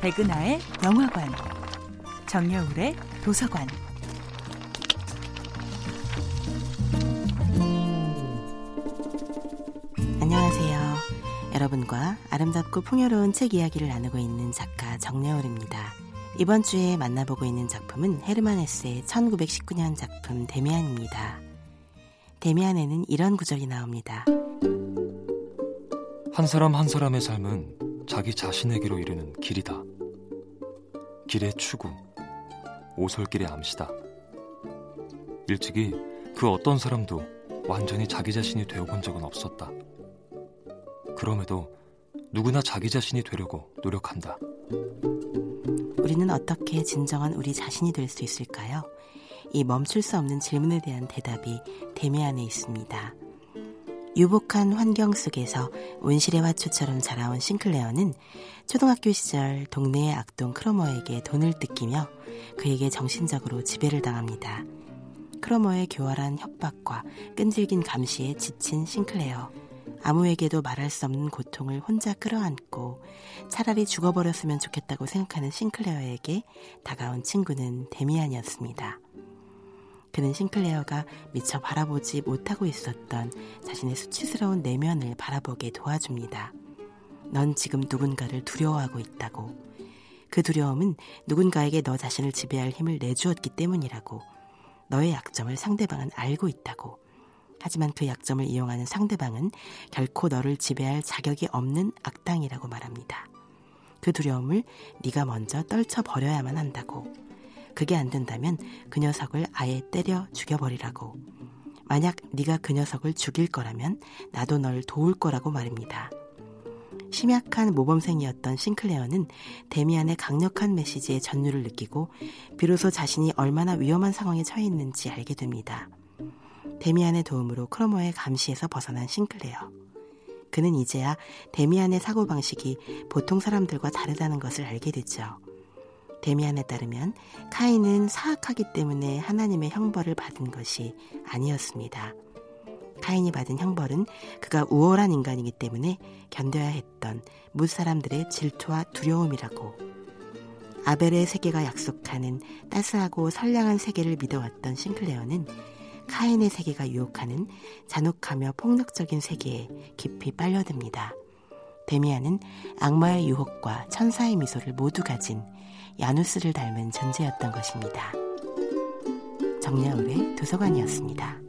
백은하의 영화관, 정여울의 도서관. 안녕하세요. 여러분과 아름답고 풍요로운 책 이야기를 나누고 있는 작가 정여울입니다. 이번 주에 만나보고 있는 작품은 헤르만 헤스의 1919년 작품 데미안입니다. 데미안에는 이런 구절이 나옵니다. 한 사람 한 사람의 삶은 자기 자신에게로 이르는 길이다. 길의 추구, 오솔길의 암시다. 일찍이 그 어떤 사람도 완전히 자기 자신이 되어본 적은 없었다. 그럼에도 누구나 자기 자신이 되려고 노력한다. 우리는 어떻게 진정한 우리 자신이 될 수 있을까요? 이 멈출 수 없는 질문에 대한 대답이 대미 안에 있습니다. 유복한 환경 속에서 온실의 화초처럼 자라온 싱클레어는 초등학교 시절 동네의 악동 크로머에게 돈을 뜯기며 그에게 정신적으로 지배를 당합니다. 크로머의 교활한 협박과 끈질긴 감시에 지친 싱클레어. 아무에게도 말할 수 없는 고통을 혼자 끌어안고 차라리 죽어버렸으면 좋겠다고 생각하는 싱클레어에게 다가온 친구는 데미안이었습니다. 그는 싱클레어가 미처 바라보지 못하고 있었던 자신의 수치스러운 내면을 바라보게 도와줍니다. 넌 지금 누군가를 두려워하고 있다고. 그 두려움은 누군가에게 너 자신을 지배할 힘을 내주었기 때문이라고. 너의 약점을 상대방은 알고 있다고. 하지만 그 약점을 이용하는 상대방은 결코 너를 지배할 자격이 없는 악당이라고 말합니다. 그 두려움을 네가 먼저 떨쳐버려야만 한다고. 그게 안 된다면 그 녀석을 아예 때려 죽여버리라고. 만약 네가 그 녀석을 죽일 거라면 나도 널 도울 거라고 말입니다. 심약한 모범생이었던 싱클레어는 데미안의 강력한 메시지에 전율을 느끼고 비로소 자신이 얼마나 위험한 상황에 처해 있는지 알게 됩니다. 데미안의 도움으로 크로머의 감시에서 벗어난 싱클레어. 그는 이제야 데미안의 사고방식이 보통 사람들과 다르다는 것을 알게 되죠. 데미안에 따르면 카인은 사악하기 때문에 하나님의 형벌을 받은 것이 아니었습니다. 카인이 받은 형벌은 그가 우월한 인간이기 때문에 견뎌야 했던 무사람들의 질투와 두려움이라고. 아벨의 세계가 약속하는 따스하고 선량한 세계를 믿어왔던 싱클레어는 카인의 세계가 유혹하는 잔혹하며 폭력적인 세계에 깊이 빨려듭니다. 데미안은 악마의 유혹과 천사의 미소를 모두 가진 야누스를 닮은 존재였던 것입니다. 정야울의 도서관이었습니다.